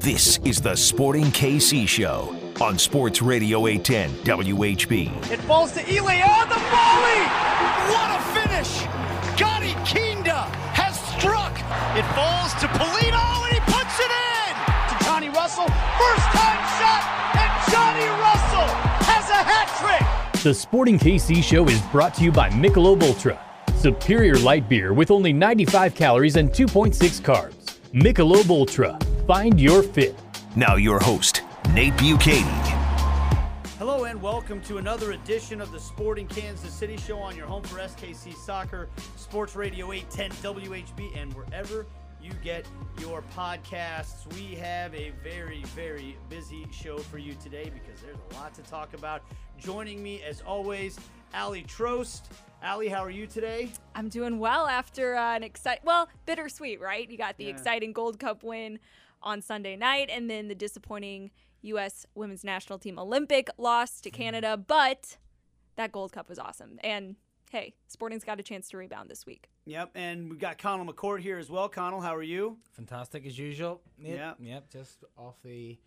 This is the Sporting KC Show on Sports Radio 810 WHB. It falls to Ely on the volley. What a finish! Gadi Kinda has struck. It falls to Pulido and he puts it in. To Johnny Russell, first time shot, and Johnny Russell has a hat trick. The Sporting KC Show is brought to you by Michelob Ultra, superior light beer with only 95 calories and 2.6 carbs. Michelob Ultra, find your fit. Now your host, Nate Bukaty. Hello and welcome to another edition of the Sporting Kansas City Show on your home for SKC Soccer, Sports Radio 810 WHB, and wherever you get your podcasts. We have a very, very busy show for you today because there's a lot to talk about. Joining me, as always, Aly Trost. Aly, how are you today? I'm doing well after uh, an exciting, well, bittersweet, right? You got the Yeah. exciting Gold Cup win on Sunday night, and then the disappointing U.S. Women's National Team Olympic loss to Canada. But that Gold Cup was awesome, and hey, Sporting's got a chance to rebound this week. Yep, and we've got Conall McCourt here as well. Conall, how are you? Fantastic as usual. Yep, Yeah. Yep. Just off the,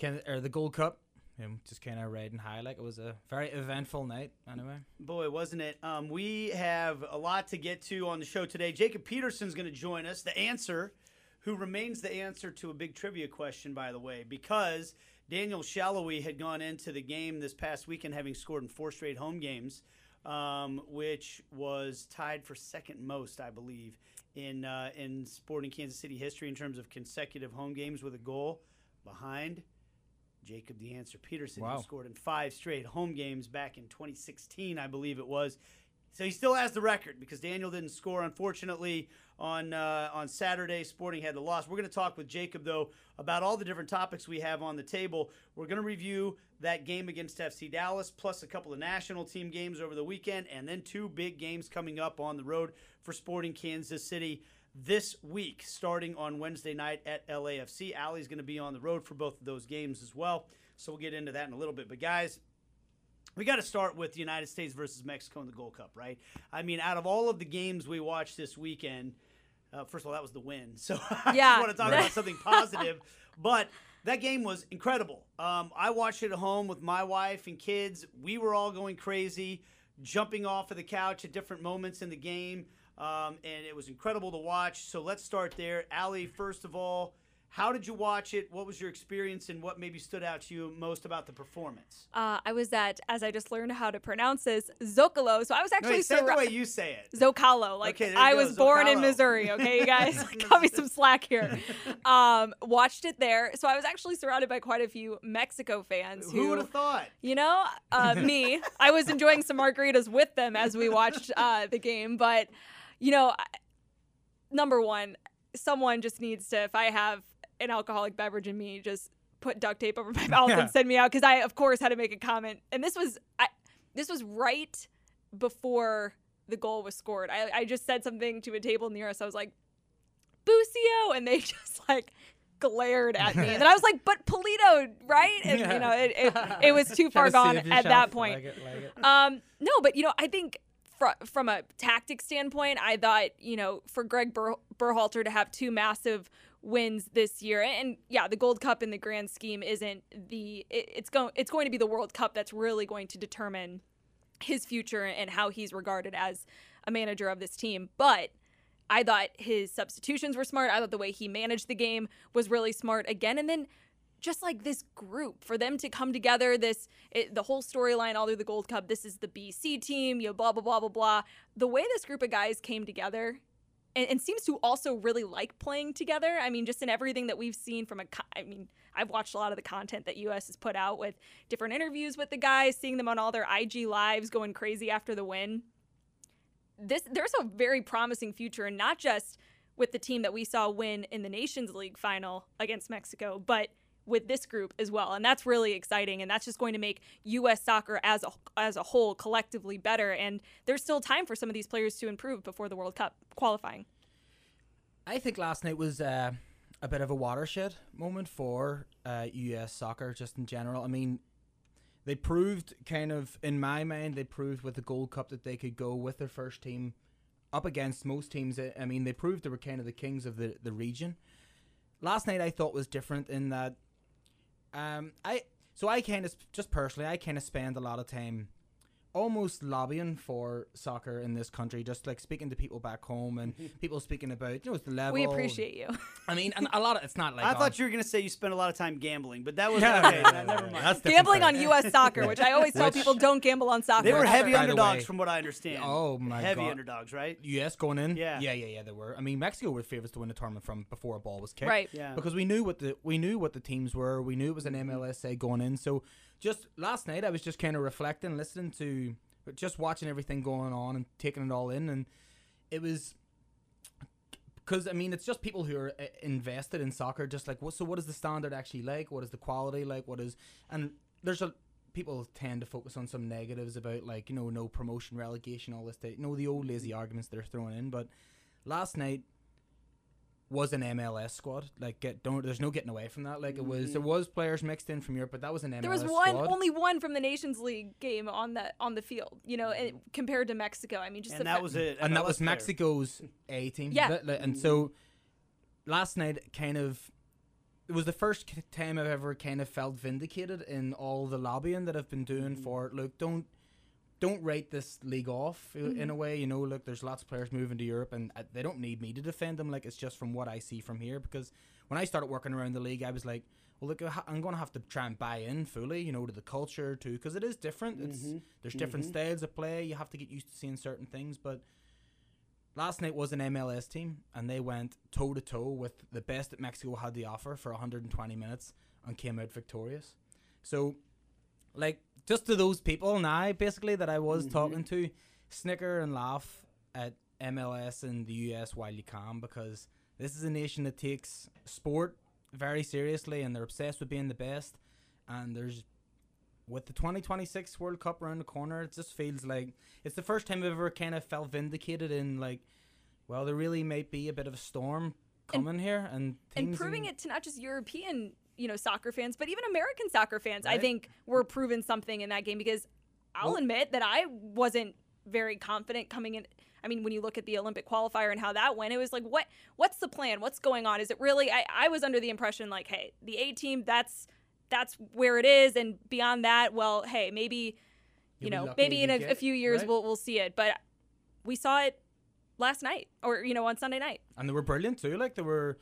kind or the Gold Cup. Um, just kind of riding high. Like it was a very eventful night. Anyway. Boy, wasn't it? Um, we have a lot to get to on the show today. Jacob Peterson's going to join us, the answer, who remains the answer to a big trivia question, by the way, because Daniel Salloi had gone into the game this past weekend having scored in four straight home games, um, which was tied for second most, I believe, in uh, in Sporting Kansas City history in terms of consecutive home games with a goal behind Jacob the Answer Peterson, who scored in five straight home games back in 2016, I believe it was. So he still has the record because Daniel didn't score, unfortunately, on uh, on Saturday. Sporting had the loss. We're going to talk with Jacob though about all the different topics we have on the table. We're going to review that game against FC Dallas, plus a couple of national team games over the weekend, and then two big games coming up on the road for Sporting Kansas City this week, starting on Wednesday night at LAFC. Aly's going to be on the road for both of those games as well. So we'll get into that in a little bit. But guys, we got to start with the United States versus Mexico in the Gold Cup, right? I mean, out of all of the games we watched this weekend, uh, first of all, that was the win. So I Yeah. just want to talk about something positive. But that game was incredible. Um, I watched it at home with my wife and kids. We were all going crazy, jumping off of the couch at different moments in the game. Um, and it was incredible to watch. So let's start there. Aly, first of all, how did you watch it? What was your experience and what maybe stood out to you most about the performance? Uh, I was at, as I just learned how to pronounce this, Zocalo. So I was No, actually wait, say it the way you say it. Zocalo. Like Okay, I go, was born in Missouri. Okay, you guys, cut me some slack here. Um, watched it there. So I was actually surrounded by quite a few Mexico fans Who would have thought? You know, uh, me. I was enjoying some margaritas with them as we watched uh, the game. But, you know, number one, someone just needs to, if I have an alcoholic beverage in me, just put duct tape over my mouth Yeah. and send me out. Because I, of course, had to make a comment. And this was, I, this was right before the goal was scored. I, I just said something to a table near us. I was like, Busio. And they just like, glared at me and I was like but Pulido right and you know it, it, it was too far to gone at that point Like it, like it. um, no, but you know, I think fr- from a tactic standpoint, I thought you know for Greg Ber- Berhalter to have two massive wins this year, and yeah, the Gold Cup in the grand scheme isn't the it, it's going it's going to be the World Cup that's really going to determine his future and how he's regarded as a manager of this team, but. I thought his substitutions were smart. I thought the way he managed the game was really smart again. And then just like this group for them to come together this it, the whole storyline all through the gold cup this is the bc team you know blah blah blah blah blah the way this group of guys came together and, and seems to also really like playing together. I mean just in everything that we've seen from a, I mean i've watched a lot of the content that us has put out with different interviews with the guys seeing them on all their ig lives going crazy after the win. This there's a very promising future and not just with the team that we saw win in the nations league final against mexico but with this group as well. And that's really exciting and that's just going to make us soccer as a as a whole collectively better. And there's still time for some of these players to improve before the world cup qualifying I think last night was uh, a bit of a watershed moment for uh, US soccer, just in general. I mean, they proved kind of, in my mind, they proved with the Gold Cup that they could go with their first team up against most teams. I- mean, they proved they were kind of the kings of the, the region. last night I thought was different in that um I so I kind of just personally I kind of spend a lot of time almost lobbying for soccer in this country, just like speaking to people back home and people speaking about you know it's the level. We appreciate you. I mean, and a lot of it's not like I oh, thought you were going to say you spent a lot of time gambling, but that was Yeah, okay. yeah, never yeah. mind. That's different Gambling on U.S. soccer, which I always tell people don't gamble on soccer. they were heavy by the underdogs, way- from what I understand. Oh, my heavy God. Heavy underdogs, right? US going in. Yeah. yeah, yeah, yeah. They were. I mean, Mexico were favorites to win the tournament from before a ball was kicked. Right. Yeah. Because we knew what the we knew what the teams were. We knew it was an mm-hmm. MLSA going in. So just last night, I was just kind of reflecting, listening to, just watching everything going on and taking it all in, and it was. Because I mean, it's just people who are uh, invested in soccer. Just like, what? So, what is the standard actually like? What is the quality like? What is and there's a people tend to focus on some negatives about like you know no promotion, relegation, all this. You know the old lazy arguments they're throwing in. But last night was an MLS squad. Like, get don't. There's no getting away from that. Like, it was there mm. was players mixed in from Europe, but that was an MLS There was one, squad. only one from the Nations League game on the on the field. You know, and mm. compared to Mexico, I mean, just And that fa- was it. and that was player. Mexico's A team. Yeah. Li- li- And so last night, kind of, it was the first k- time I've ever kind of felt vindicated in all the lobbying that I've been doing mm. for. Look, don't don't write this league off i- in mm-hmm. a way. You know, look, there's lots of players moving to Europe, and uh, they don't need me to defend them. Like it's just from what I see from here. Because when I started working around the league, I was like. Well, look, I'm going to have to try and buy in fully, you know, to the culture too, because it is different. It's mm-hmm. there's different mm-hmm. styles of play. You have to get used to seeing certain things, but last night was an MLS team, and they went toe to toe with the best that Mexico had to offer for 120 minutes and came out victorious. So, like, just to those people now, basically, that I was mm-hmm. talking to, snicker and laugh at MLS and the US while you can because this is a nation that takes sport very seriously and they're obsessed with being the best. And there's with the 2026 World Cup around the corner, it just feels like it's the first time I've ever kind of felt vindicated in like, well, there really might be a bit of a storm coming here, and and teams proving in- it to not just European, you know, soccer fans, but even American soccer fans. I think were proven something in that game because I'll Well- admit that I wasn't very confident coming in. I mean, when you look at the Olympic qualifier and how that went, it was like, what? What's the plan? What's going on? Is it really? I, I was under the impression like, hey, the A team, that's that's where it is, and beyond that, well, hey, maybe, you You'll be know, maybe in a, get a few years right? we'll we'll see it. But we saw it last night, or you know, on Sunday night. and they were brilliant too. Like they were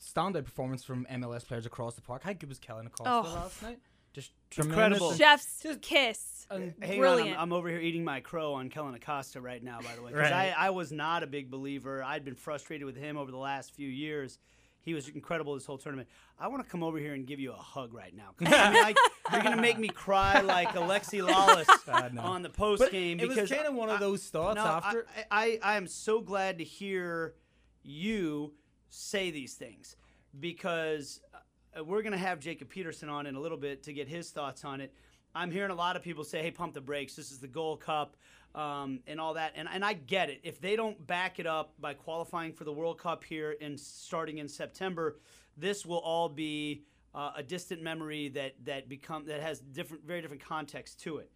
standout performance from MLS players across the park. How good was Kellyn Acosta Oh. last night? Just Incredible. tremendous. Chef's Just- kiss. And Hang Brilliant. on, I'm, I'm over here eating my crow on Kellyn Acosta right now, by the way. 'cause Right. I, I was not a big believer. I'd been frustrated with him over the last few years. He was incredible this whole tournament. I want to come over here and give you a hug right now. 'Cause I mean, like, you're going to make me cry like Alexi Lalas I know. on the post But game. it was because kind of one of those thoughts no, after. I, I, I am so glad to hear you say these things because uh, we're going to have Jacob Peterson on in a little bit to get his thoughts on it. I'm hearing a lot of people say, hey, pump the brakes. This is the Gold Cup um, and all that. And, and I get it. If they don't back it up by qualifying for the World Cup here and starting in September, this will all be uh, a distant memory that, that become that has different, very different context to it.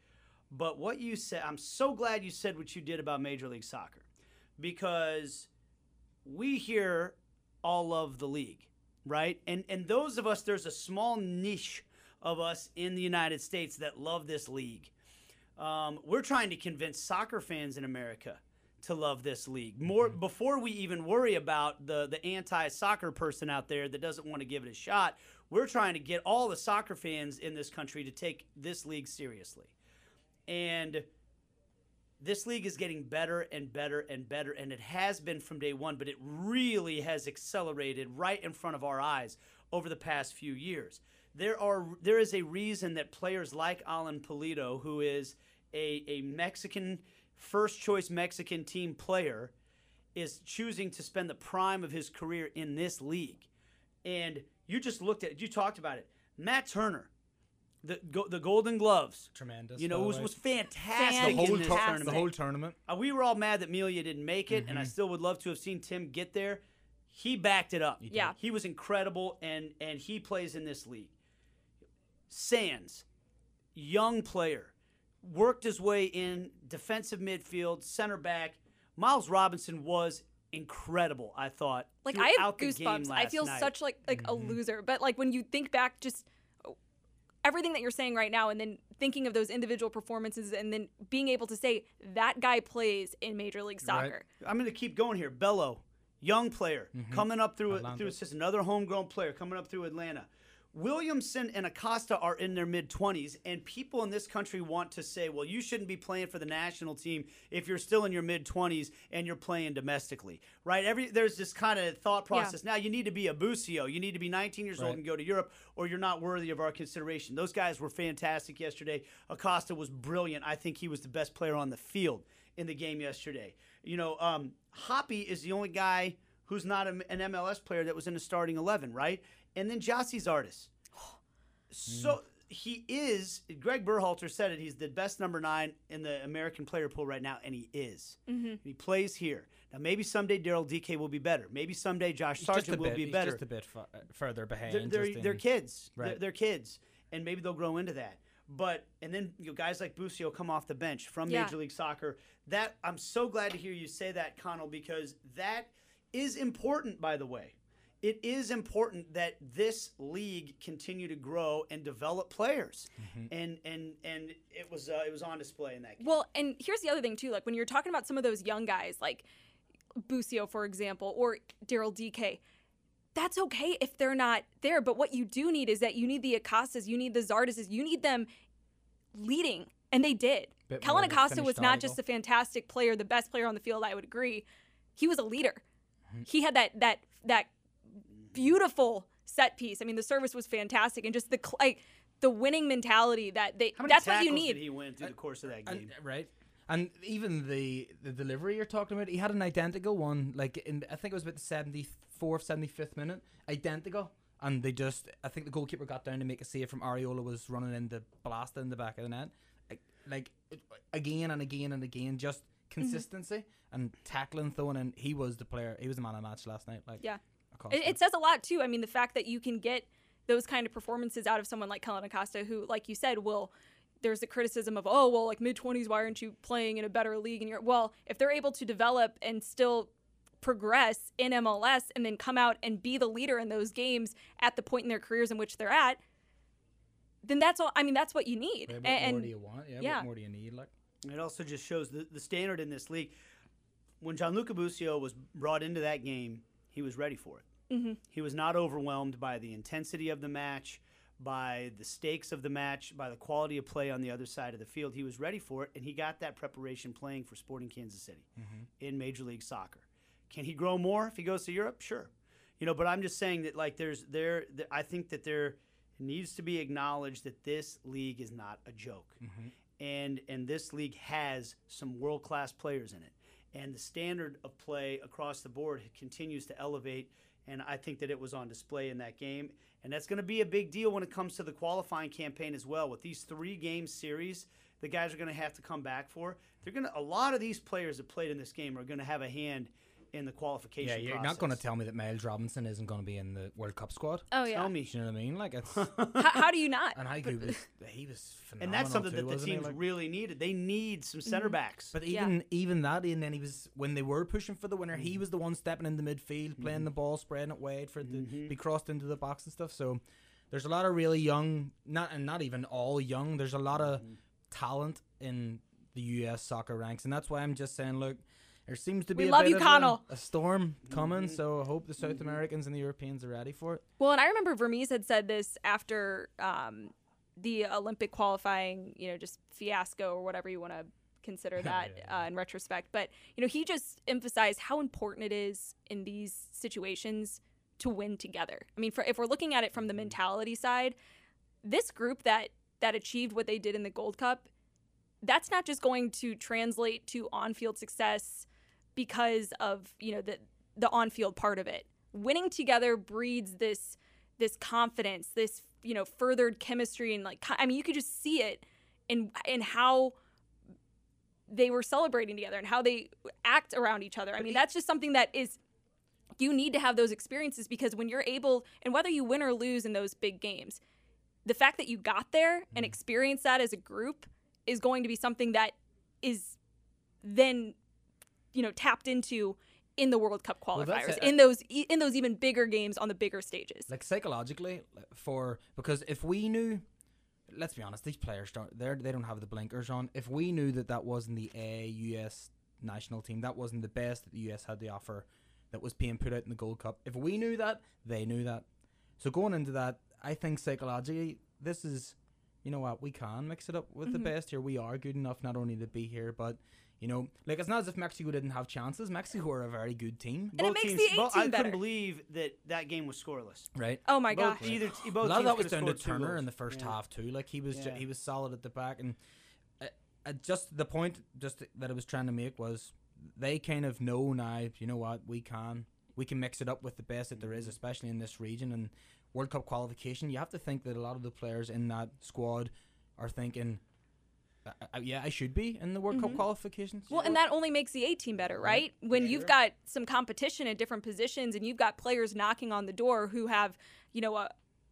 But what you said, I'm so glad you said what you did about Major League Soccer because we here all love the league, right? And and those of us, there's a small niche of us in the United States that love this league. Um, we're trying to convince soccer fans in America to love this league more before we even worry about the the anti-soccer person out there that doesn't want to give it a shot. We're trying to get all the soccer fans in this country to take this league seriously. And this league is getting better and better and better, and it has been from day one, but it really has accelerated right in front of our eyes over the past few years. There are there is a reason that players like Alan Pulido, who is a, a Mexican first choice Mexican team player, is choosing to spend the prime of his career in this league. And you just looked at it, you talked about it. Matt Turner, the go, the Golden Gloves, Tremendous, You know, by it the was, way. was fantastic. the in whole this tur- tournament. the whole tournament. Uh, we were all mad that Melia didn't make it, and I still would love to have seen Tim get there. He backed it up. Yeah. he was incredible, and and he plays in this league. Sands, young player, worked his way in defensive midfield, center back. Miles Robinson was incredible. I thought. Like I have throughout the game goosebumps. I feel night. such like like a loser. But like when you think back, just everything that you're saying right now, and then thinking of those individual performances, and then being able to say that guy plays in Major League Soccer. I'm going to keep going here. Bello, young player, mm-hmm. coming up through Atlanta. through assist, another homegrown player coming up through Atlanta. Williamson and Acosta are in their mid 20s, and people in this country want to say, well, you shouldn't be playing for the national team if you're still in your mid 20s and you're playing domestically, right? Every There's this kind of thought process. Now, you need to be a Busio. You need to be 19 years old and go to Europe, or you're not worthy of our consideration. Those guys were fantastic yesterday. Acosta was brilliant. I think he was the best player on the field in the game yesterday. You know, um, Hoppe is the only guy who's not an MLS player that was in the starting 11, right? And then Gyasi Zardes. So he is, Greg Berhalter said it, he's the best number nine in the American player pool right now, and he is. And he plays here. Now, maybe someday Daryl Dike will be better. Maybe someday Josh He's Sargent will bit, be he's better just a bit fu- uh, further behind. they're, they're, just they're in- kids. They're, they're kids, and maybe they'll grow into that. But and then you know, guys like Busio come off the bench from Yeah. Major League Soccer. That I'm so glad to hear you say that, Conall, because that is important. By the way, it is important that this league continue to grow and develop players, and and and it was uh, it was on display in that game. Well, and here's the other thing too. Like when you're talking about some of those young guys, like Busio, for example, or Daryl Dike, that's okay if they're not there. But what you do need is that you need the Acostas, you need the Zardases, you need them leading, and they did. Kellyn more of a Acosta was not just a fantastic player, the best player on the field. I would agree. He was a leader. Mm-hmm. He had that that that beautiful set piece. I mean, the service was fantastic, and just the like the winning mentality that they that's what you need. did he win through the course of that And, game? right. And even the the delivery you're talking about, he had an identical one. Like in, I think it was about the seventy fourth, seventy fifth minute, identical. And they just, I think the goalkeeper got down to make a save from Arriola was running in the blast in the back of the net, like, like again and again and again, just mm-hmm. consistency and tackling, throwing in. He was the player. He was the man of the match last night. Like Yeah. Acosta. It, it says a lot too. I mean, the fact that you can get those kind of performances out of someone like Kellyn Acosta, who, like you said, will. There's the criticism of, oh, well, like mid 20s, why aren't you playing in a better league? And you're, well, if they're able to develop and still progress in MLS and then come out and be the leader in those games at the point in their careers in which they're at, then that's all. I mean, that's what you need. Right, what and more do you want? Yeah, yeah. What more do you need? Like, It also just shows the, the standard in this league. When Gianluca Busio was brought into that game, he was ready for it. Mm-hmm. He was not overwhelmed by the intensity of the match, by the stakes of the match, by the quality of play on the other side of the field. He was ready for it, and he got that preparation playing for Sporting Kansas City in Major League Soccer. Can he grow more if he goes to Europe? Sure. You know, but I'm just saying that like there's there, th- I think that there needs to be acknowledged that this league is not a joke. And and this league has some world-class players in it. And the standard of play across the board continues to elevate and I think that it was on display in that game. And that's going to be a big deal when it comes to the qualifying campaign as well. With these three game series, the guys are going to have to come back for. They're going to a lot of these players that played in this game are going to have a hand in the qualification. yeah, you're not going to tell me that Miles Robinson isn't going to be in the World Cup squad. oh yeah, tell me. Do you know what I mean? Like it's how, how do you not? and I he was he was phenomenal And that's something too, that the wasn't he? teams Like- really needed. They need some mm-hmm. center backs. But Yeah. even even that, and then he was when they were pushing for the winner, he mm-hmm. was the one stepping in the midfield, playing mm-hmm. the ball, spreading it wide for it to be crossed into the box and stuff. So there's a lot of really young, not and not even all young. There's a lot of talent in the U.S. soccer ranks, and that's why I'm just saying, look. There seems to be We a love bit you, of a- Conall. A, storm coming, so I hope the South Americans and the Europeans are ready for it. Well, and I remember Vermes had said this after um, the Olympic qualifying, you know, just fiasco or whatever you want to consider that Uh, in retrospect. But you know, he just emphasized how important it is in these situations to win together. I mean, for, if we're looking at it from the mentality side, this group that that achieved what they did in the Gold Cup, that's not just going to translate to on-field success because of you know the the on-field part of it. Winning together breeds this this confidence, this you know furthered chemistry, and like I mean, you could just see it in in how they were celebrating together and how they act around each other. I mean, that's just something that is you need to have those experiences because when you're able and whether you win or lose in those big games, the fact that you got there and mm-hmm. experienced that as a group is going to be something that is then you know tapped into in the World Cup Well, qualifiers, it. in those e- in those even bigger games on the bigger stages. like psychologically for because if we knew let's be honest these players don't they they don't have the blinkers on if we knew that that wasn't the a us national team that wasn't the best that the us had to offer that was being put out in the gold cup if we knew that they knew that so going into that i think psychologically this is you know what we can mix it up with Mm-hmm. the best here we are good enough not only to be here but you know like it's not as if mexico didn't have chances mexico are a very good team And it makes teams, the both- 18 I better. couldn't believe that that game was scoreless. right Oh my Both, gosh. either, both a lot of that was could've down to Turner goals. in the first Yeah. half too. Like he was, ju- he was solid at the back, and uh, uh, just the point just that I was trying to make was they kind of know now. You know what? We can we can mix it up with the best that there is, especially in this region and World Cup qualification. You have to think that a lot of the players in that squad are thinking. Uh, yeah, I should be in the World Cup qualifications. Well, and that only makes the A team better, right? When you've got some competition at different positions and you've got players knocking on the door who have, you know, a,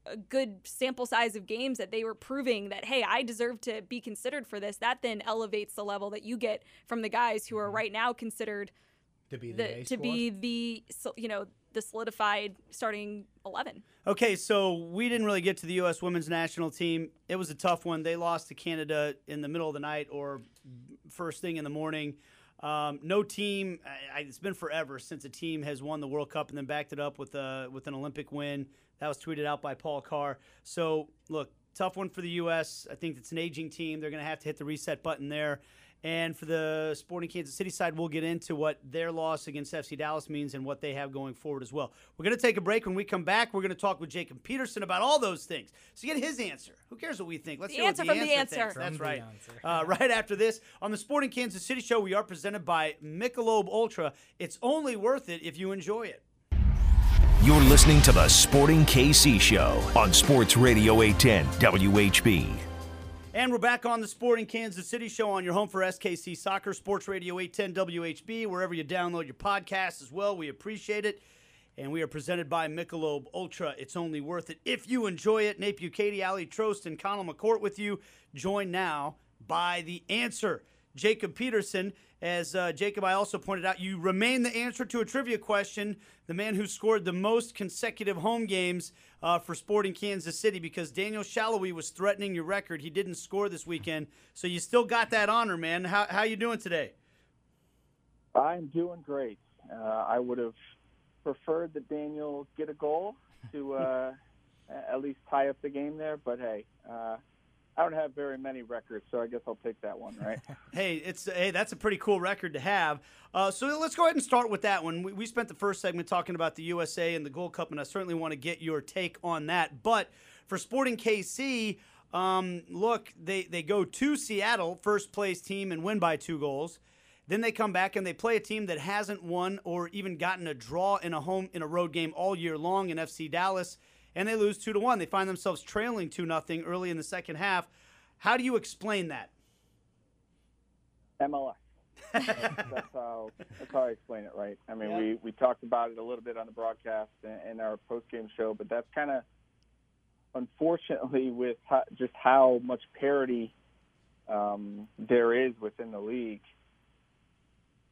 a good sample size of games that they were proving that, hey, I deserve to be considered for this, that then elevates the level that you get from the guys who are right now considered to be the, the, A to squad. be the, you know, the solidified starting 11. Okay, so we didn't really get to the U.S. women's national team. It was a tough one. They lost to Canada in the middle of the night or first thing in the morning. Um, no team. I, it's been forever since a team has won the World Cup and then backed it up with a with an Olympic win. That was tweeted out by Paul Carr. So look, tough one for the U.S. I think it's an aging team. They're going to have to hit the reset button there. And for the Sporting Kansas City side, we'll get into what their loss against FC Dallas means and what they have going forward as well. We're going to take a break. When we come back, we're going to talk with Jacob Peterson about all those things. So get his answer. Who cares what we think? Let's The hear answer what from the the answer, answer. From That's the right. answer. Uh, right after this, on the Sporting Kansas City show, we are presented by Michelob Ultra. It's only worth it if you enjoy it. You're listening to the Sporting KC Show on Sports Radio 810 WHB. And we're back on the Sporting Kansas City show on your home for SKC Soccer, Sports Radio 810 WHB, wherever you download your podcast as well. We appreciate it. And we are presented by Michelob Ultra. It's only worth it if you enjoy it. Nate Bukaty, Aly Trost, and Conall McCourt with you. Joined now by the answer, Jacob Peterson. As uh, Jacob, I also pointed out, you remain the answer to a trivia question. The man who scored the most consecutive home games uh, for Sporting Kansas City because Daniel Salloi was threatening your record. He didn't score this weekend, so you still got that honor, man. How how you doing today? I'm doing great. Uh, I would have preferred that Daniel get a goal to uh, at least tie up the game there, but hey, uh, I don't have very many records, so I guess I'll take that one, right? Hey, it's hey, that's a pretty cool record to have. Uh, so let's go ahead and start with that one. We, we spent the first segment talking about the USA and the Gold Cup, and I certainly want to get your take on that. But for Sporting KC, um, look, they they go to Seattle, first place team, and win by two goals. Then they come back and they play a team that hasn't won or even gotten a draw in a home in a road game all year long in FC Dallas, and they lose two to one. They find themselves trailing two nothing early in the second half. How do you explain that? MLS. that's how that's how I explain it, right? I mean, Yeah. we we talked about it a little bit on the broadcast and, and our post game show, but that's kind of unfortunately with how, just how much parity um, there is within the league.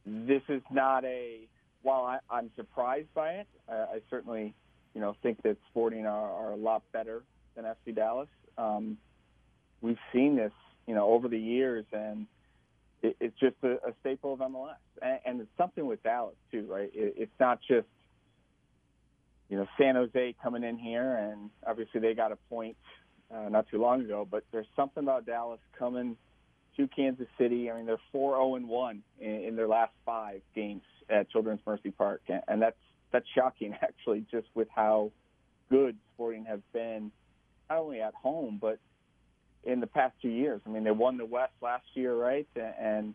This is not a. While I, I'm surprised by it, I, I certainly, you know, think that Sporting are, are a lot better than FC Dallas. Um, we've seen this, you know, over the years, and it, it's just a, a staple of MLS. And, and it's something with Dallas too, right? It, it's not just you know San Jose coming in here, and obviously they got a point uh, not too long ago. But there's something about Dallas coming to Kansas City. I mean, they're four zero and one in their last five games at Children's Mercy Park, and, and that's that's shocking actually, just with how good Sporting have been, not only at home but in the past two years. I mean, they won the West last year, right, and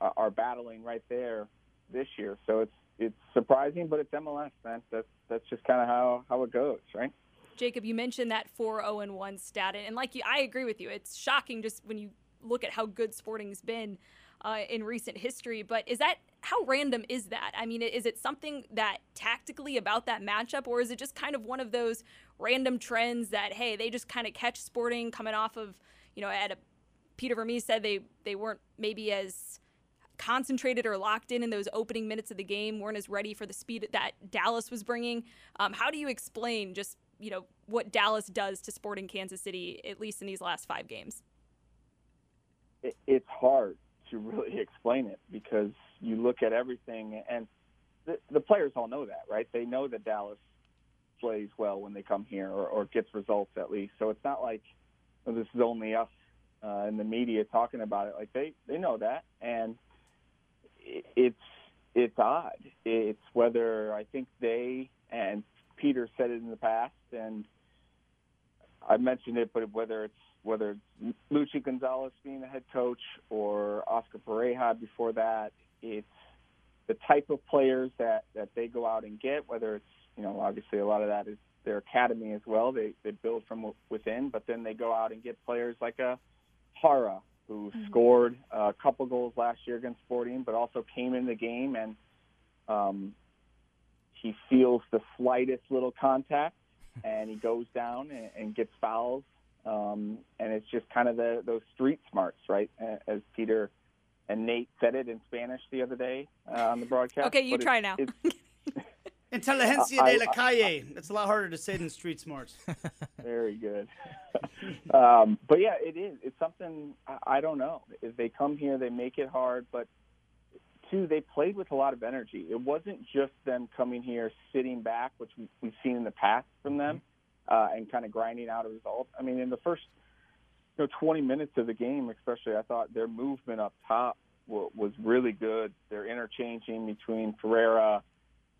are battling right there this year. So it's it's surprising, but it's MLS, man. That's that's just kind of how how it goes, right? Jacob, you mentioned that 4 0 and 1 stat, and like you, I agree with you. It's shocking just when you look at how good Sporting's been uh, in recent history. But is that how random is that? I mean, is it something that tactically about that matchup, or is it just kind of one of those random trends that hey, they just kind of catch Sporting coming off of you know at a Peter Vermes said they they weren't maybe as concentrated or locked in in those opening minutes of the game, weren't as ready for the speed that Dallas was bringing. Um, how do you explain just you know what Dallas does to Sporting Kansas City, at least in these last five games? It's hard to really explain it because you look at everything, and the, the players all know that, right? They know that Dallas plays well when they come here or, or gets results at least. So it's not like well, this is only us uh, in the media talking about it. Like they they know that, and it, it's it's odd. It's whether I think they and Peter said it in the past, and I mentioned it, but whether it's whether it's Luchi Gonzalez being the head coach or Oscar Pareja before that, it's the type of players that that they go out and get. Whether it's you know obviously a lot of that is their academy as well. They they build from within, but then they go out and get players like a Jara who mm-hmm. scored a couple goals last year against Sporting, but also came in the game and um, he feels the slightest little contact and he goes down and, and gets fouls. Um, and it's just kind of the, those street smarts, right? As Peter and Nate said it in Spanish the other day uh, on the broadcast. Okay, you try now. Inteligencia de la calle. It's a lot harder to say than street smarts. Very good. um, but yeah, it is. It's something I, I don't know. If they come here, they make it hard, but two, they played with a lot of energy. It wasn't just them coming here, sitting back, which we, we've seen in the past from them, uh, and kind of grinding out a result. I mean, in the first you know 20 minutes of the game, especially, I thought their movement up top w- was really good. They're interchanging between Ferreira,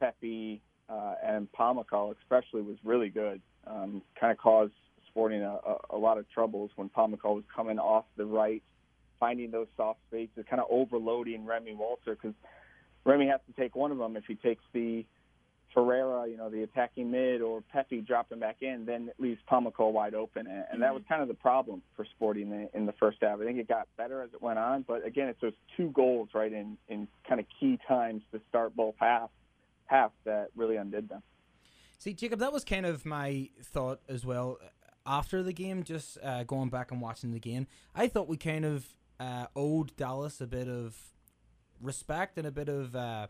Pepi, uh, and Pomykal, especially, was really good. Um, kind of caused Sporting a, a, a lot of troubles when Pomykal was coming off the right finding those soft spaces, kind of overloading Remi Walter because Remi has to take one of them. If he takes the Ferreira, you know, the attacking mid, or Pepi dropping back in, then it leaves Pomykal wide open, and, and that was kind of the problem for Sporting in, in the first half. I think it got better as it went on, but again, it's those two goals right in in kind of key times to start both halves halves that really undid them. See, Jacob, that was kind of my thought as well after the game. Just uh, going back and watching the game, I thought we kind of uh, owed Dallas a bit of respect and a bit of, uh,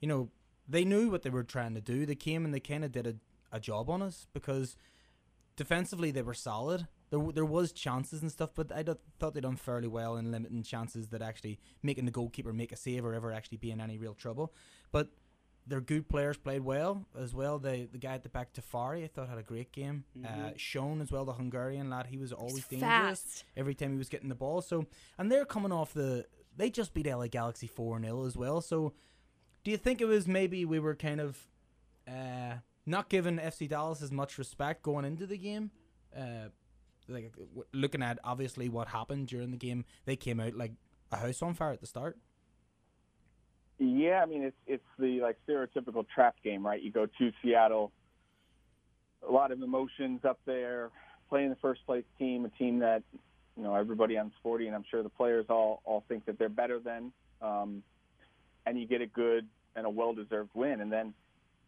you know, they knew what they were trying to do. They came and they kind of did a, a job on us because defensively they were solid. There, there was chances and stuff, but I thought they done fairly well in limiting chances that actually making the goalkeeper make a save or ever actually be in any real trouble. But their good players played well as well. The the guy at the back, Tafari, I thought had a great game. Mm-hmm. Uh, Schon as well, the Hungarian lad, he was always He's dangerous fast. every time he was getting the ball. So and they're coming off the they just beat LA Galaxy four 0 as well. So do you think it was maybe we were kind of uh, not giving FC Dallas as much respect going into the game? Uh, like looking at obviously what happened during the game, they came out like a house on fire at the start. Yeah, I mean it's it's the like stereotypical trap game, right? You go to Seattle, a lot of emotions up there, playing the first place team, a team that you know everybody on Sporty, and I'm sure the players all all think that they're better than, um, and you get a good and a well-deserved win, and then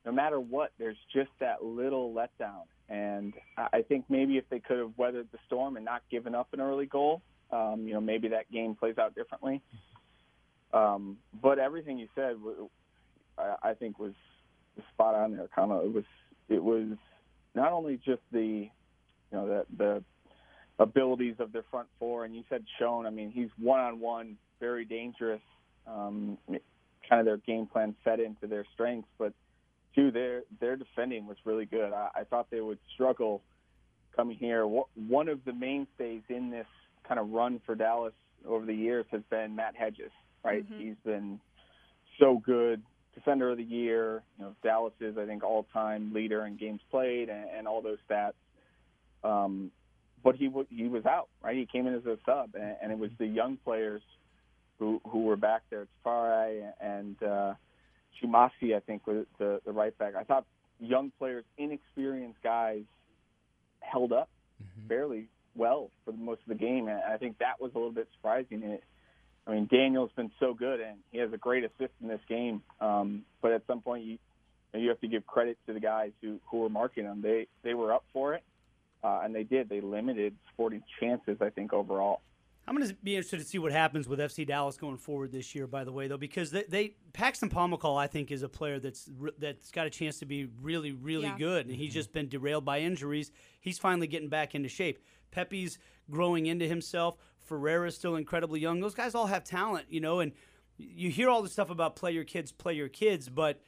no matter what, there's just that little letdown, and I think maybe if they could have weathered the storm and not given up an early goal, um, you know maybe that game plays out differently. Um, but everything you said, I, think was spot on there. Of, it was it was not only just the you know the the abilities of their front four, and you said Schon. I mean, he's one on one, very dangerous. Um, kind of their game plan fed into their strengths, but two, their their defending was really good. I, I thought they would struggle coming here. One of the mainstays in this kind of run for Dallas over the years has been Matt Hedges right? Mm-hmm. He's been so good, defender of the year. You know, Dallas is I think all-time leader in games played and, and all those stats. Um, but he w- he was out, right? He came in as a sub, and, and it was the young players who who were back there. Tafari and uh, Chumasi, I think, was the the right back. I thought young players, inexperienced guys, held up mm-hmm. fairly well for most of the game, and I think that was a little bit surprising. It, I mean, Daniel's been so good, and he has a great assist in this game. Um, but at some point, you you have to give credit to the guys who who were marking them. They they were up for it, uh, and they did. They limited Sporting chances, I think, overall. I'm going to be interested to see what happens with FC Dallas going forward this year. By the way, though, because they, they Paxton Pomykal, I think, is a player that's that's got a chance to be really, really Yeah. good, and he's mm-hmm. just been derailed by injuries. He's finally getting back into shape. Pepi's growing into himself. Ferreira's still incredibly young. Those guys all have talent, you know, and you hear all this stuff about play your kids, play your kids, but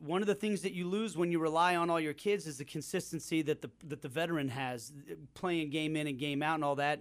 one of the things that you lose when you rely on all your kids is the consistency that the that the veteran has, playing game in and game out and all that.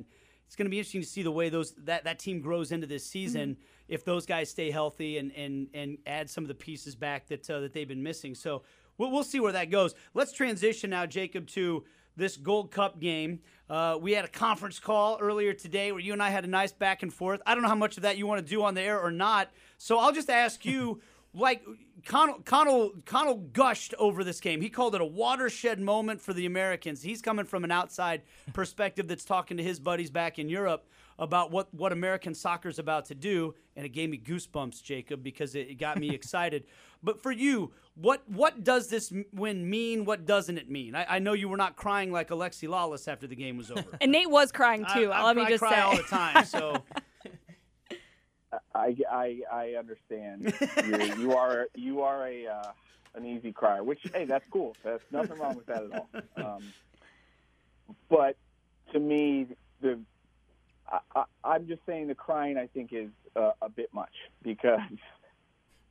It's going to be interesting to see the way those that, that team grows into this season if those guys stay healthy and and and add some of the pieces back that uh, that they've been missing. So we'll, we'll see where that goes. Let's transition now, Jacob, to this Gold Cup game. Uh, we had a conference call earlier today where you and I had a nice back and forth. I don't know how much of that you want to do on the air or not. So I'll just ask you, like Conall, Conall, Conall gushed over this game. He called it a watershed moment for the Americans. He's coming from an outside perspective that's talking to his buddies back in Europe about what, what American soccer's about to do, and it gave me goosebumps, Jacob, because it, it got me excited. But for you, what what does this win mean? What doesn't it mean? I, I know you were not crying like Alexi Lalas after the game was over. And Nate was crying I- too. I, let me I just cry say. all the time. So I, I, I understand. you, you are you are a uh, an easy crier, which hey, that's cool. That's nothing wrong with that at all. Um, but to me, the I, I'm just saying the crying I think is uh, a bit much because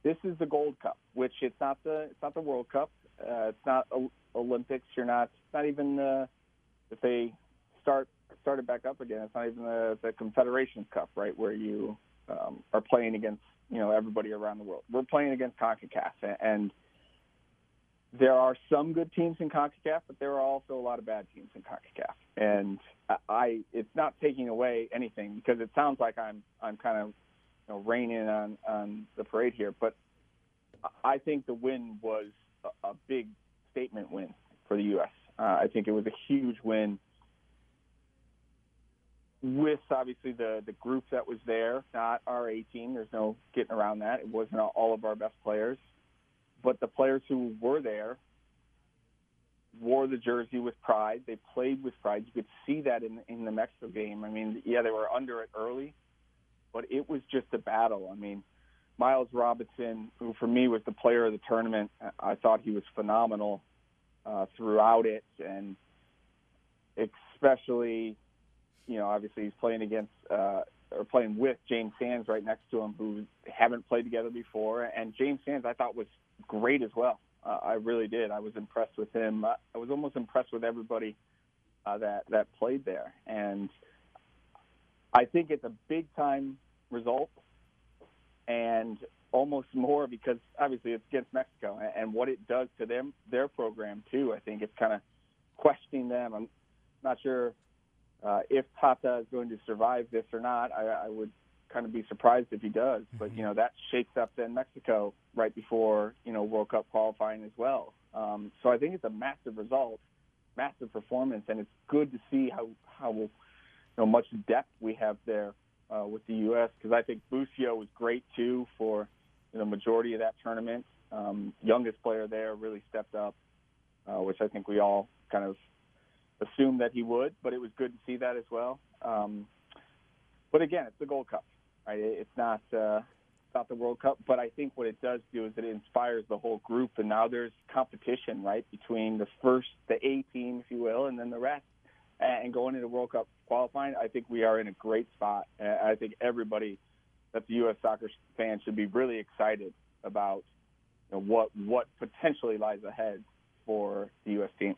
this is the Gold Cup, which it's not the it's not the World Cup. Uh, it's not Olympics. You're not. Not even the if they start started back up again. It's not even the, the Confederations Cup, right, where you um, are playing against you know everybody around the world. We're playing against Concacaf, and there are some good teams in Concacaf, but there are also a lot of bad teams in Concacaf. And I- it's not taking away anything because it sounds like I'm I'm kind of you know raining on on the parade here, but I think the win was a, a big statement win for the U.S. Uh, I think it was a huge win with obviously the the group that was there, not our A team. There's no getting around that. It wasn't all of our best players, but the players who were there wore the jersey with pride. They played with pride. You could see that in in the Mexico game. I mean, yeah, they were under it early, but it was just a battle. I mean, Miles Robinson, who for me was the player of the tournament, I thought he was phenomenal uh, throughout it, and especially you know, obviously he's playing against uh, or playing with James Sands right next to him, who haven't played together before. And James Sands, I thought was great as well. Uh, I really did. I was impressed with him. Uh, I was almost impressed with everybody uh, that that played there, and I think it's a big time result, and almost more because obviously it's against Mexico and, and what it does to them their program too. I think it's kind of questioning them. I'm not sure uh, if Tata is going to survive this or not. I, I would kind of be surprised if he does. But you know that shakes up then Mexico right before you know World Cup qualifying as well. Um, so I think it's a massive result, massive performance, and it's good to see how how you know much depth we have there uh, with the U.S. Because I think Busio was great too for you know majority of that tournament. Um, youngest player there really stepped up, uh, which I think we all kind of assumed that he would, but it was good to see that as well. Um, but again, it's the Gold Cup, right? It's not uh, not the World Cup, but I think what it does do is it inspires the whole group, and now there's competition, right, between the first, the A team, if you will, and then the rest. And going into the World Cup qualifying, I think we are in a great spot. I think everybody that's a U.S. soccer fan should be really excited about you know, what what potentially lies ahead for the U.S. team.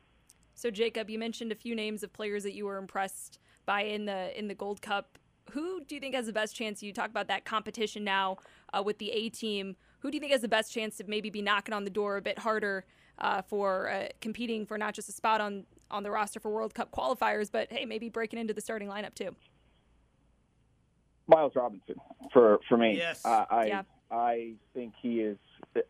So Jacob, you mentioned a few names of players that you were impressed by in the in the Gold Cup. Who do you think has the best chance? You talk about that competition now uh, with the A team. Who do you think has the best chance to maybe be knocking on the door a bit harder uh, for uh, competing for not just a spot on on the roster for World Cup qualifiers, but hey, maybe breaking into the starting lineup too? Miles Robinson for for me. Yes. Uh, I Yeah. I think he is.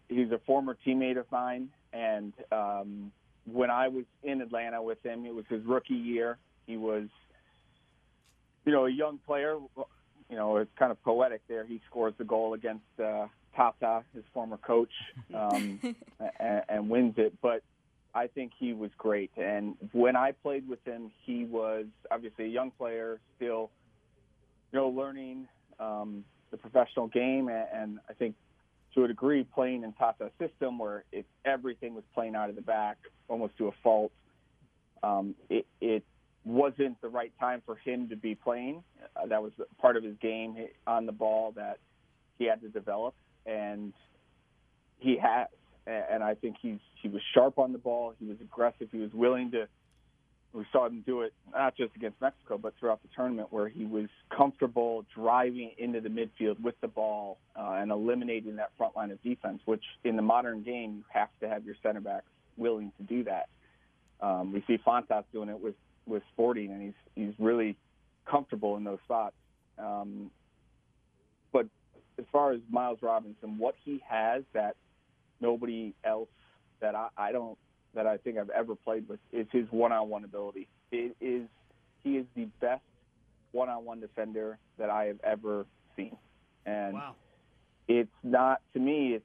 He's a former teammate of mine, and um, when I was in Atlanta with him, it was his rookie year. He was, you know, a young player. You know, it's kind of poetic there. He scores the goal against uh, Tata, his former coach, um, and, and wins it. But I think he was great. And when I played with him, he was obviously a young player, still, you know, learning um, the professional game, and, and I think to a degree playing in Tata's system where it, everything was playing out of the back almost to a fault. Um, it, it wasn't the right time for him to be playing. Uh, that was part of his game on the ball that he had to develop, and he has. And I think he's he was sharp on the ball. He was aggressive. He was willing to. We saw him do it not just against Mexico, but throughout the tournament, where he was comfortable driving into the midfield with the ball uh, and eliminating that front line of defense. Which in the modern game, you have to have your center backs willing to do that. Um, we see Fontas doing it with with Sporting, and he's he's really comfortable in those spots. Um, but as far as Miles Robinson, what he has that nobody else that I, I don't that I think I've ever played with is his one-on-one ability. It is he is the best one-on-one defender that I have ever seen, and Wow. it's not to me. It's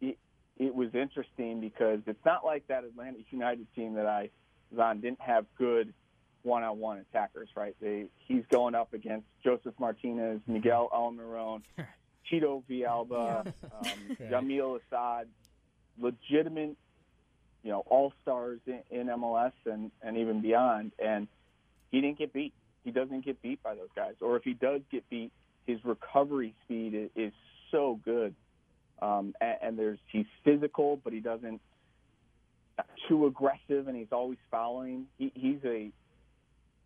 it, it was interesting because it's not like that Atlanta United team that I was on didn't have good one-on-one attackers, right? They he's going up against Josef Martinez, Miguel Almiron, Tito Villalba, um, Jamil Asad, legitimate, you know, all stars in, in MLS and and even beyond. And he didn't get beat. He doesn't get beat by those guys. Or if he does get beat, his recovery speed is, is so good. Um, and, and there's he's physical, but he doesn't too aggressive, and he's always fouling. He, he's a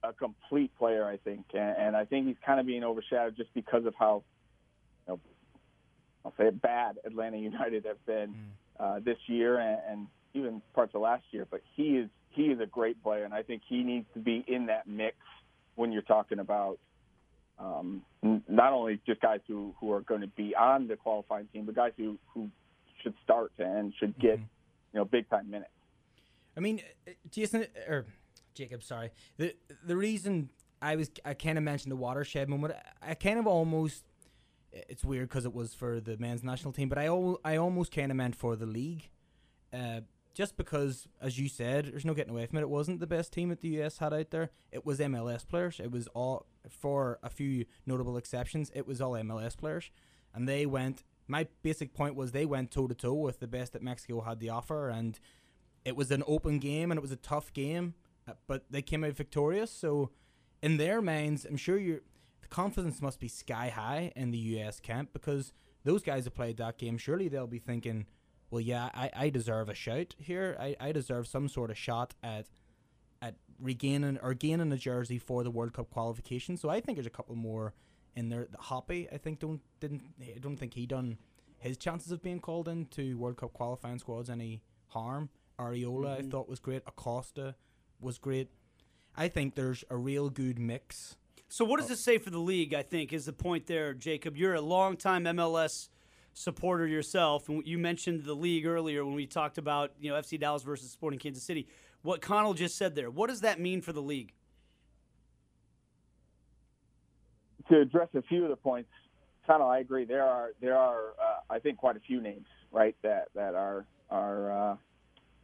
a complete player, I think, and, and I think he's kind of being overshadowed just because of how, you know, I'll say it bad Atlanta United have been uh, this year and, and even parts of last year. But he is he is a great player, and I think he needs to be in that mix when you're talking about um, n- not only just guys who, who are going to be on the qualifying team, but guys who, who should start and should get you know big time minutes. I mean, uh, Jason or Jacob, sorry. The the reason I was I kind of mentioned the watershed moment. I kind of almost it's weird because it was for the men's national team, but I al- I almost kind of meant for the league, uh, just because as you said, there's no getting away from it. It wasn't the best team that the US had out there. It was MLS players. It was all for a few notable exceptions. It was all MLS players, and they went. My basic point was they went toe to toe with the best that Mexico had to offer, and it was an open game and it was a tough game, uh, but they came out victorious. So, in their minds, I'm sure you the confidence must be sky high in the US camp because those guys have played that game. Surely they'll be thinking, well, yeah, I, I deserve a shout here. I, I deserve some sort of shot at at regaining or gaining a jersey for the World Cup qualification. So I think there's a couple more in there. Hoppe, I think don't didn't I don't think he done his chances of being called into World Cup qualifying squads any harm. Arriola I mm-hmm. thought was great. Acosta was great. I think there's a real good mix. So what does uh, this say for the league? I think is the point there, Jacob. You're a longtime MLS supporter yourself, and you mentioned the league earlier when we talked about you know FC Dallas versus Sporting Kansas City. What Conall just said there. What does that mean for the league? to address a few of the points, Conall, I agree. There are there are uh, I think quite a few names right that that are are uh,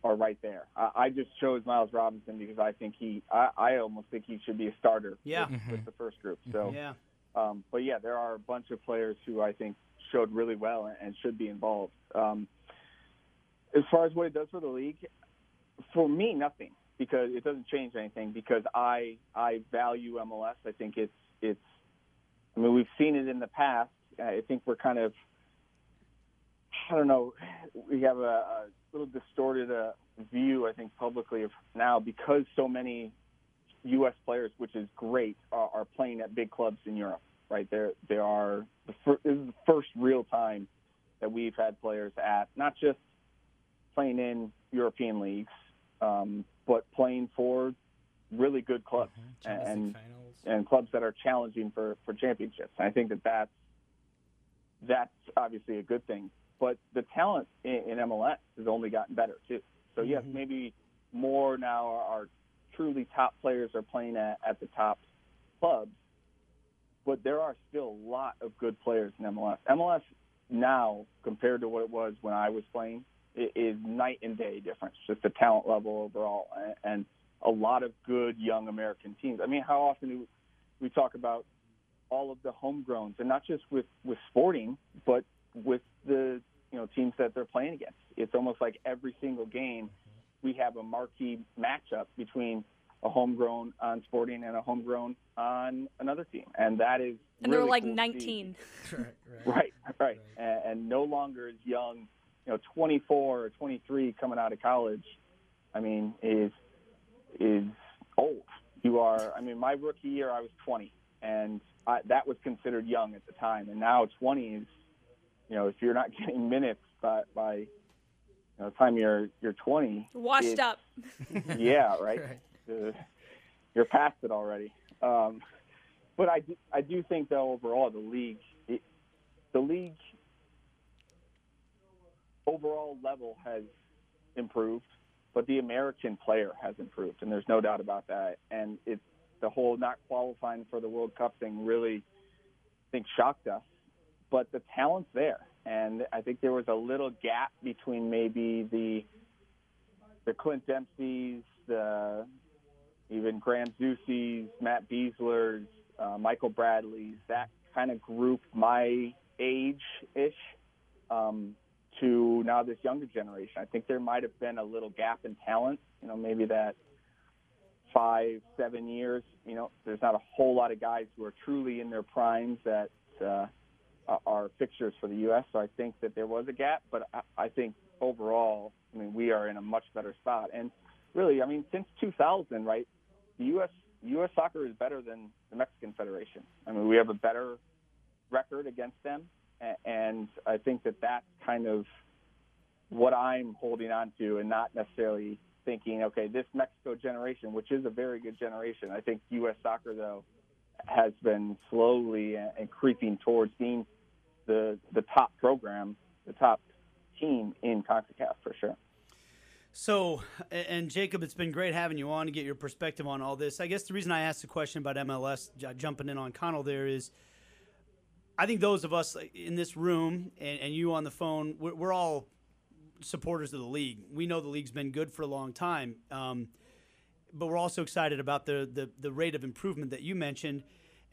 are right there. I, I just chose Miles Robinson because I think he I, I almost think he should be a starter Yeah. with, with the first group. So, Yeah. Um, but yeah, there are a bunch of players who I think showed really well and, should be involved. Um, as far as what it does for the league, for me, nothing because it doesn't change anything because I I value MLS. I think it's it's. I mean, we've seen it in the past. I think we're kind of. I don't know. We have a, a little distorted uh, view, I think, publicly of now because so many U.S. players, which is great, are, are playing at big clubs in Europe. Right there, there are. The fir- this is the first real time that we've had players at not just playing in European leagues, um, but playing for really good clubs Champions and finals. and clubs that are challenging for for championships. And I think that that's that's obviously a good thing. But the talent in, in MLS has only gotten better too. So yes, maybe more now are truly top players are playing at, at the top clubs, but there are still a lot of good players in MLS. MLS now, compared to what it was when I was playing, is night and day difference, just the talent level overall, and a lot of good young American teams. I mean, how often do we talk about all of the homegrowns, and not just with with Sporting, but with the you know teams that they're playing against. It's almost like every single game we have a marquee matchup between a homegrown on Sporting and a homegrown on another team, and that is and really they're like cool 19. right, Right, right, And, and no longer as young, you know, 24 or 23 coming out of college. I mean, is is old. You are. I mean, my rookie year, I was 20, and I, that was considered young at the time. And now 20 is, you know, if you're not getting minutes by by you know, the time you're you're 20, Washed it's- up. yeah, right. Right. Uh, you're past it already. Um, but I do, I do think though overall the league, it, the league overall level has improved, but the American player has improved, and there's no doubt about that. And it's the whole not qualifying for the World Cup thing really, I think, shocked us. But the talent's there, and I think there was a little gap between maybe the the Clint Dempsey's, the even Graham Zusi's, Matt Besler's, uh, Michael Bradley's, that kind of group, my age-ish, um, to now this younger generation. I think there might have been a little gap in talent. You know, maybe that five, seven years. You know, there's not a whole lot of guys who are truly in their primes that uh, Uh, are fixtures for the U.S. So I think that there was a gap, but I, I think overall, I mean, we are in a much better spot. And really, I mean, since 2000, right, the U.S. U.S. soccer is better than the Mexican Federation. I mean, we have a better record against them, and I think that that's kind of what I'm holding on to, and not necessarily thinking, okay, this Mexico generation, which is a very good generation. I think U.S. soccer, though, has been slowly and creeping towards being the the top program, the top team in CONCACAF for sure. So, and Jacob, it's been great having you on to get your perspective on all this. I guess the reason I asked the question about MLS, jumping in on Conall there, is I think those of us in this room and, and you on the phone, we're, we're all supporters of the league. We know the league's been good for a long time, um, but we're also excited about the, the the rate of improvement that you mentioned.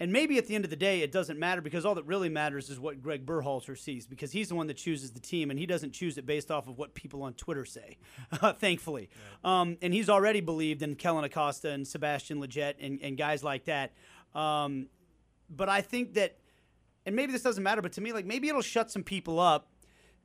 And maybe at the end of the day, it doesn't matter because all that really matters is what Greg Berhalter sees because he's the one that chooses the team and he doesn't choose it based off of what people on Twitter say, thankfully. Um, and he's already believed in Kellyn Acosta and Sebastian Lletget and, and guys like that. Um, but I think that, and maybe this doesn't matter, but to me, like maybe it'll shut some people up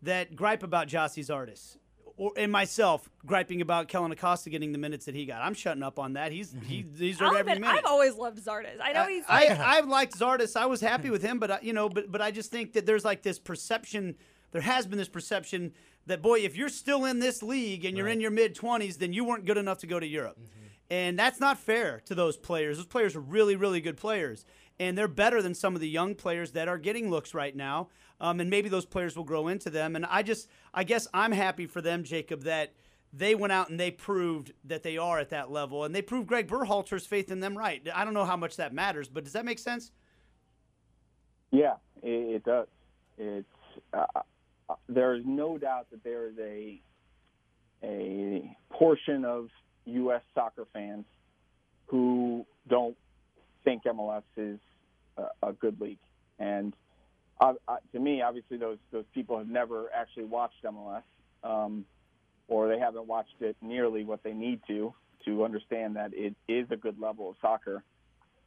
that gripe about Gyasi Zardes. Or, and myself griping about Kellyn Acosta getting the minutes that he got. I'm shutting up on that. He's he mm-hmm. deserved I'll every admit, minute. I've always loved Zardes. I know he's. I, I I've liked Zardes. I was happy with him, but I, you know, but but I just think that there's like this perception. There has been this perception that boy, if you're still in this league and you're in your mid 20s, then you weren't good enough to go to Europe, mm-hmm. and that's not fair to those players. Those players are really really good players, and they're better than some of the young players that are getting looks right now. Um, and maybe those players will grow into them. And I just, I guess I'm happy for them, Jacob, that they went out and they proved that they are at that level, and they proved Greg Berhalter's faith in them right. I don't know how much that matters, but does that make sense? Yeah, it, it does. It's uh, uh, there is no doubt that there is a a portion of U.S. soccer fans who don't think MLS is a, a good league, and uh, uh, to me, obviously, those those people have never actually watched MLS, um, or they haven't watched it nearly what they need to to understand that it is a good level of soccer,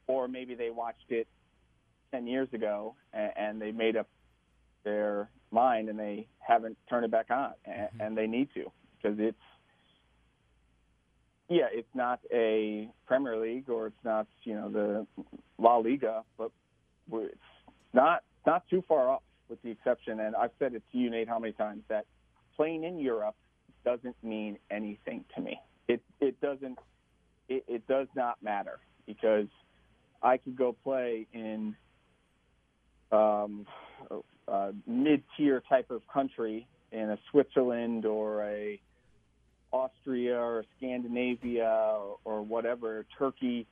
or maybe they watched it 10 years ago and, and they made up their mind and they haven't turned it back on and, and they need to because it's yeah it's not a premier league or it's not you know the la liga but it's not not too far off with the exception and i've said it to you nate how many times that playing in europe doesn't mean anything to me it it doesn't it, it does not matter because i could go play in um, a mid-tier type of country in a Switzerland or a Austria or Scandinavia or, whatever, Turkey,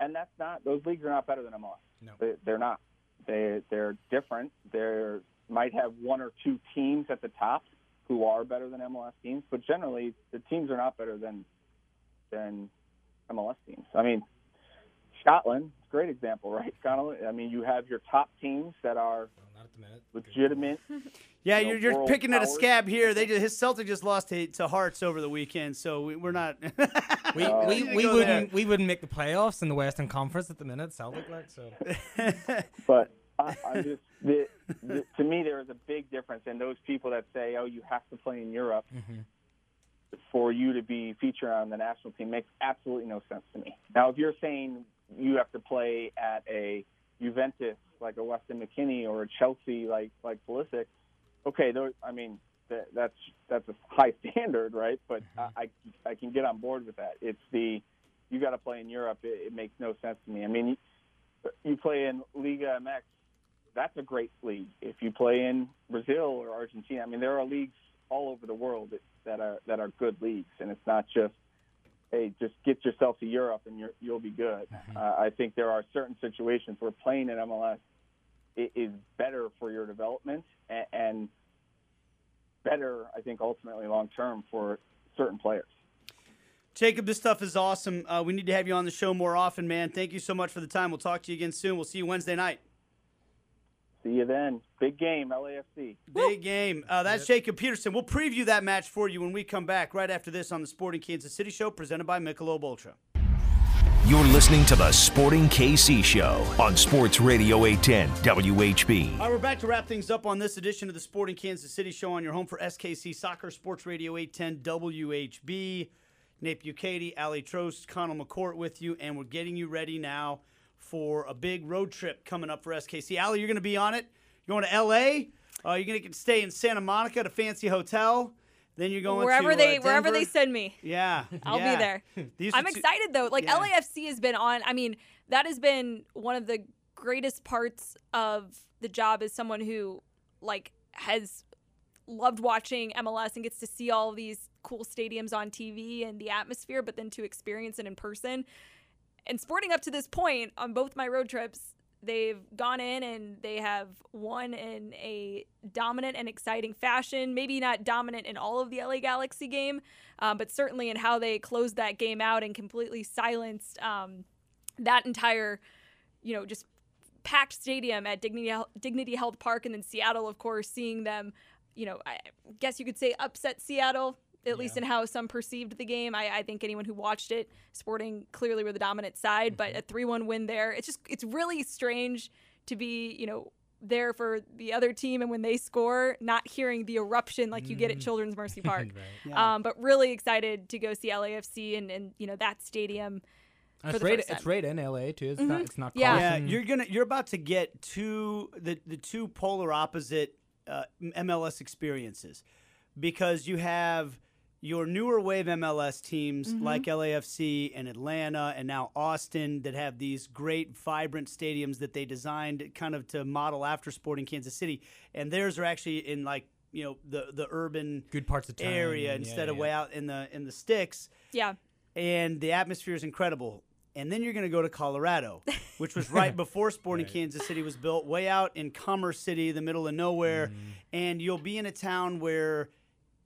and that's not those leagues are not better than MLS. No. They, they're not. They they're different. They might have one or two teams at the top, who are better than MLS teams, but generally the teams are not better than than MLS teams. I mean, Scotland, great example, right? Scotland. I mean, you have your top teams that are legitimate. Yeah, you know, you're, you're world picking at a scab here. They just, his Celtic just lost to, to Hearts over the weekend, so we, we're not. We, Uh, we, need to we wouldn't we wouldn't make the playoffs in the Western Conference at the minute, Celtic like so. But I, I'm just the, the, to me there is a big difference in those people that say, "Oh, you have to play in Europe for you to be featured on the national team." Makes absolutely no sense to me. Now, if you're saying you have to play at a Juventus like a Weston McKennie or a Chelsea like like Pulisic, okay, those, I mean that, that's that's a high standard, right? But mm-hmm. I, I I can get on board with that. It's the you got to play in Europe. It, it makes no sense to me. I mean, you play in Liga MX, that's a great league. If you play in Brazil or Argentina, I mean, there are leagues all over the world that, that are that are good leagues, and it's not just hey, just get yourself to Europe and you're, you'll be good. Uh, I think there are certain situations where playing in MLS is better for your development and, and better, I think, ultimately long term for certain players. Jacob, this stuff is awesome. Uh, we need to have you on the show more often, man. Thank you so much for the time. We'll talk to you again soon. We'll see you Wednesday night. See you then. Big game, LAFC. Big game. Uh, that's Jacob Peterson. We'll preview that match for you when we come back right after this on the Sporting Kansas City Show presented by Michelob Ultra. You're listening to the Sporting KC Show on Sports Radio 810 WHB. All right, we're back to wrap things up on this edition of the Sporting Kansas City Show on your home for SKC Soccer, Sports Radio 810 WHB. Nate Bukaty, Aly Trost, Conall McCourt with you, and we're getting you ready now for a big road trip coming up for SKC. Aly, you're going to be on it. You're going to LA. Uh, you're going to stay in Santa Monica at a fancy hotel. Then you're going wherever to, they uh, wherever they send me. Yeah, I'll yeah. be there. These I'm excited though. Like Yeah. LAFC has been on. I mean, that has been one of the greatest parts of the job as someone who like has loved watching MLS and gets to see all these cool stadiums on TV and the atmosphere, but then to experience it in person. And sporting up to this point on both my road trips, they've gone in and they have won in a dominant and exciting fashion. Maybe not dominant in all of the LA Galaxy game, um, but certainly in how they closed that game out and completely silenced um, that entire, you know, just packed stadium at Dignity Dignity Health Park, and then Seattle, of course, seeing them, you know, I guess you could say upset Seattle. At least in how some perceived the game, I, I think anyone who watched it, Sporting clearly were the dominant side, but a three-one win there. It's just it's really strange to be, you know, there for the other team, and when they score, not hearing the eruption like you get at Children's Mercy Park. um, but really excited to go see LAFC and, and you know that stadium. For it's the right it's time. right in LA too. It's not it's not Yeah. Yeah, you're gonna you're about to get two the the two polar opposite uh, MLS experiences because you have your newer wave MLS teams Mm-hmm. like LAFC and Atlanta and now Austin that have these great vibrant stadiums that they designed kind of to model after Sporting Kansas City and theirs are actually in like you know the the urban good parts of town. area and- yeah, instead of yeah. way out in the in the sticks Yeah, and the atmosphere is incredible. And then you're going to go to Colorado, which was right before Sporting Kansas City was built, way out in Commerce City, the middle of nowhere. And you'll be in a town where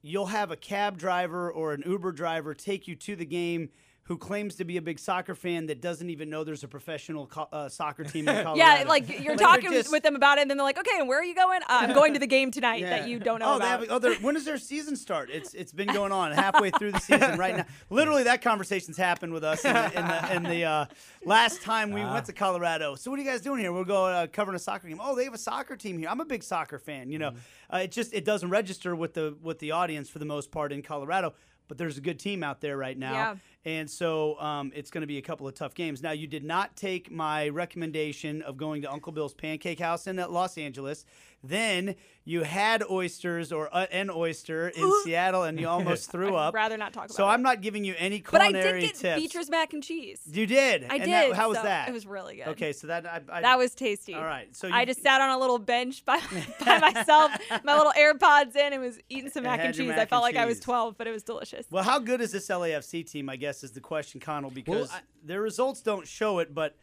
you'll have a cab driver or an Uber driver take you to the game who claims to be a big soccer fan that doesn't even know there's a professional co- uh, soccer team in Colorado. yeah. Like you're Like, talking just- with them about it, and then they're like, "Okay, and where are you going? Uh, I'm going to the game tonight Yeah. that you don't know oh, about." They have, oh, when does their season start? It's it's been going on halfway through the season right now. Literally, that conversation's happened with us in the, in the, in the uh, last time we went to Colorado. So what are you guys doing here? We're going uh, covering a soccer game. Oh, they have a soccer team here. I'm a big soccer fan. You know, uh, it just it doesn't register with the with the audience for the most part in Colorado. But there's a good team out there right now. Yeah. And so um, it's going to be a couple of tough games. Now, you did not take my recommendation of going to Uncle Bill's Pancake House in uh, Los Angeles. Then you had oysters or uh, an oyster in Seattle, and you almost threw I'd up. rather not talk about So it. I'm not giving you any culinary tips. but I did get tips. Beatrice mac and cheese. You did. I And did. that- how was so that? It was really good. Okay, so that I, I, That was tasty. all right. So I just sat on a little bench by, by myself, my little AirPods in, and was eating some mac and cheese. mac I felt like I was 12, but it was delicious. Well, how good is this LAFC team? I guess is the question, Conall, because I- their results don't show it. But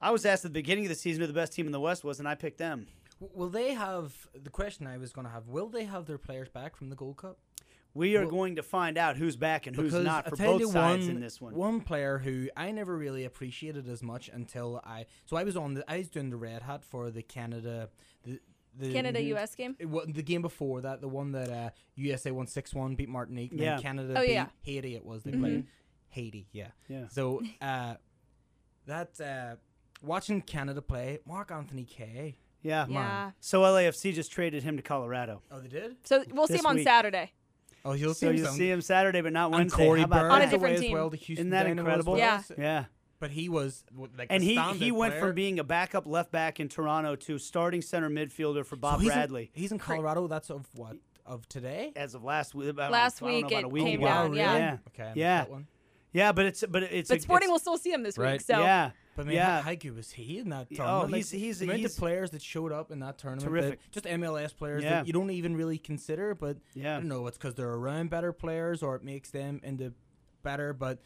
I was asked at the beginning of the season who the best team in the West was, and I picked them. W- Will they have the question I was going to have? Will they have their players back from the Gold Cup? We are Well- going to find out who's back and who's not for both sides one, in this one. One player who I never really appreciated as much until I so I was on the I was doing the red hat for the Canada the the Canada US game. it wa- the game before that the one that uh, USA won six one beat Martinique and Yeah. then Canada Oh, beat yeah. Haiti it was they Mhm. played Haiti yeah Yeah. so uh, that uh, watching Canada play Mark-Anthony Kaye Yeah. Yeah. So LAFC just traded him to Colorado. oh they did So we'll see This him on week. Saturday. oh you'll So see you'll him see him Saturday, but not and Wednesday. Corey How about Burns On a that? away different as team. well the Houston Isn't that Dynamo as incredible? well. Yeah. Yeah. but he was w- like And a he, standout he went player. from being a backup left back in Toronto to starting center midfielder for So Bob he's in- Bradley he's in Colorado. That's of what of today. as of last week. About, Last I don't know, week about it a week came ago. down, yeah. yeah. Okay. I missed Yeah. that one. Yeah, but it's but it's But a, Sporting it's, will still see him this Right. week. So yeah. But man, Yeah. how good was he in that Oh, tournament? Like, he's- he's- the he's- of players that showed up in that tournament. Terrific. that- just MLS players Yeah. that you don't even really consider. But Yeah. I don't know. It's because they're around better players, or it makes them into better. But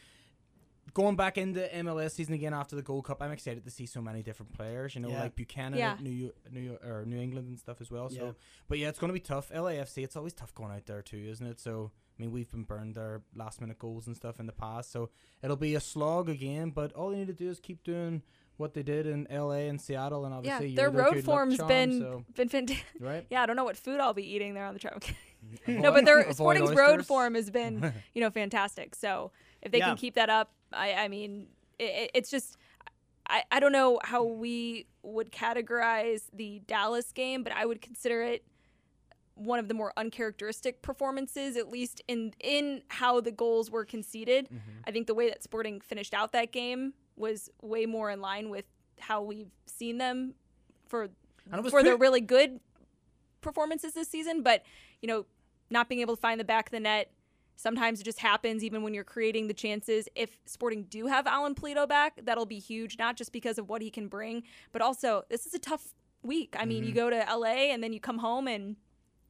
going back into MLS season again after the Gold Cup, I'm excited to see so many different players. You know, Yeah. like Buchanan, Yeah. New York, New York, or New England and stuff as well. So, Yeah. but yeah, it's going to be tough. LAFC, it's always tough going out there too, isn't it? So. I mean, we've been burned their last minute goals and stuff in the past, so it'll be a slog again. But all they need to do is keep doing what they did in LA and Seattle, and obviously yeah, obviously their road form's charm, been so, been fantastic. right. Yeah, I don't know what food I'll be eating there on the trip. No, but their Sporting's road form has been, you know, fantastic. So if they Yeah. can keep that up, I, I mean, it, it's just, I, I don't know how we would categorize the Dallas game, but I would consider it one of the more uncharacteristic performances, at least in in how the goals were conceded. Mm-hmm. I think the way that Sporting finished out that game was way more in line with how we've seen them for And it was for their really good performances this season, but you know, not being able to find the back of the net. Sometimes it just happens even when you're creating the chances. If Sporting do have Alan Pulido back, that'll be huge, not just because of what he can bring, but also this is a tough week. I mean, you Mm-hmm. go to LA and then you come home and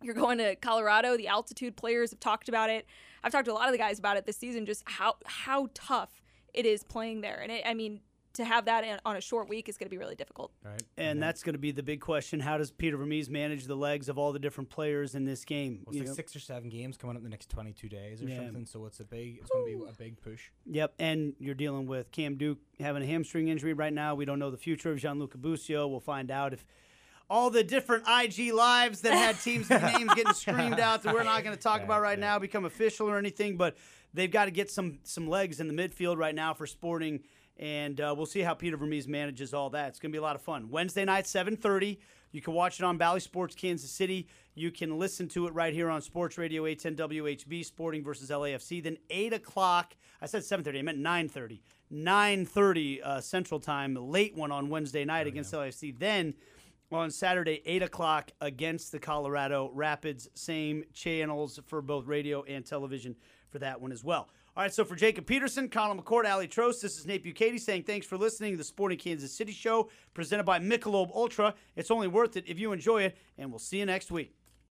you're going to Colorado. The altitude players have talked about it. I've talked to a lot of the guys about it this season, just how how tough it is playing there. And it, I mean, to have that in, on a short week is going to be really difficult. Right. And that's going to be the big question. How does Peter Vermes manage the legs of all the different players in this game? Well, it's You like know? six or seven games coming up in the next 22 days or Yeah. something, so it's a big, it's going to be a big push. Yep, and you're dealing with Cam Duke having a hamstring injury right now. We don't know the future of Gianluca Busio. We'll find out if all the different IG lives that had teams' names getting screamed out that we're not going to talk about right now become official or anything. But they've got to get some some legs in the midfield right now for Sporting, and uh, we'll see how Peter Vermes manages all that. It's going to be a lot of fun. Wednesday night, 7:30. You can watch it on Bally Sports Kansas City. You can listen to it right here on Sports Radio 810 WHB, Sporting versus LAFC. Then 8 o'clock, I said 7.30, I meant 9.30. 9.30 uh, Central Time, late one on Wednesday night against LAFC. Then on Saturday, 8 o'clock against the Colorado Rapids. Same channels for both radio and television for that one as well. All right, so for Jacob Peterson, Conall McCourt, Aly Trost, this is Nate Bukaty saying thanks for listening to the Sporting Kansas City Show presented by Michelob Ultra. It's only worth it if you enjoy it, and we'll see you next week.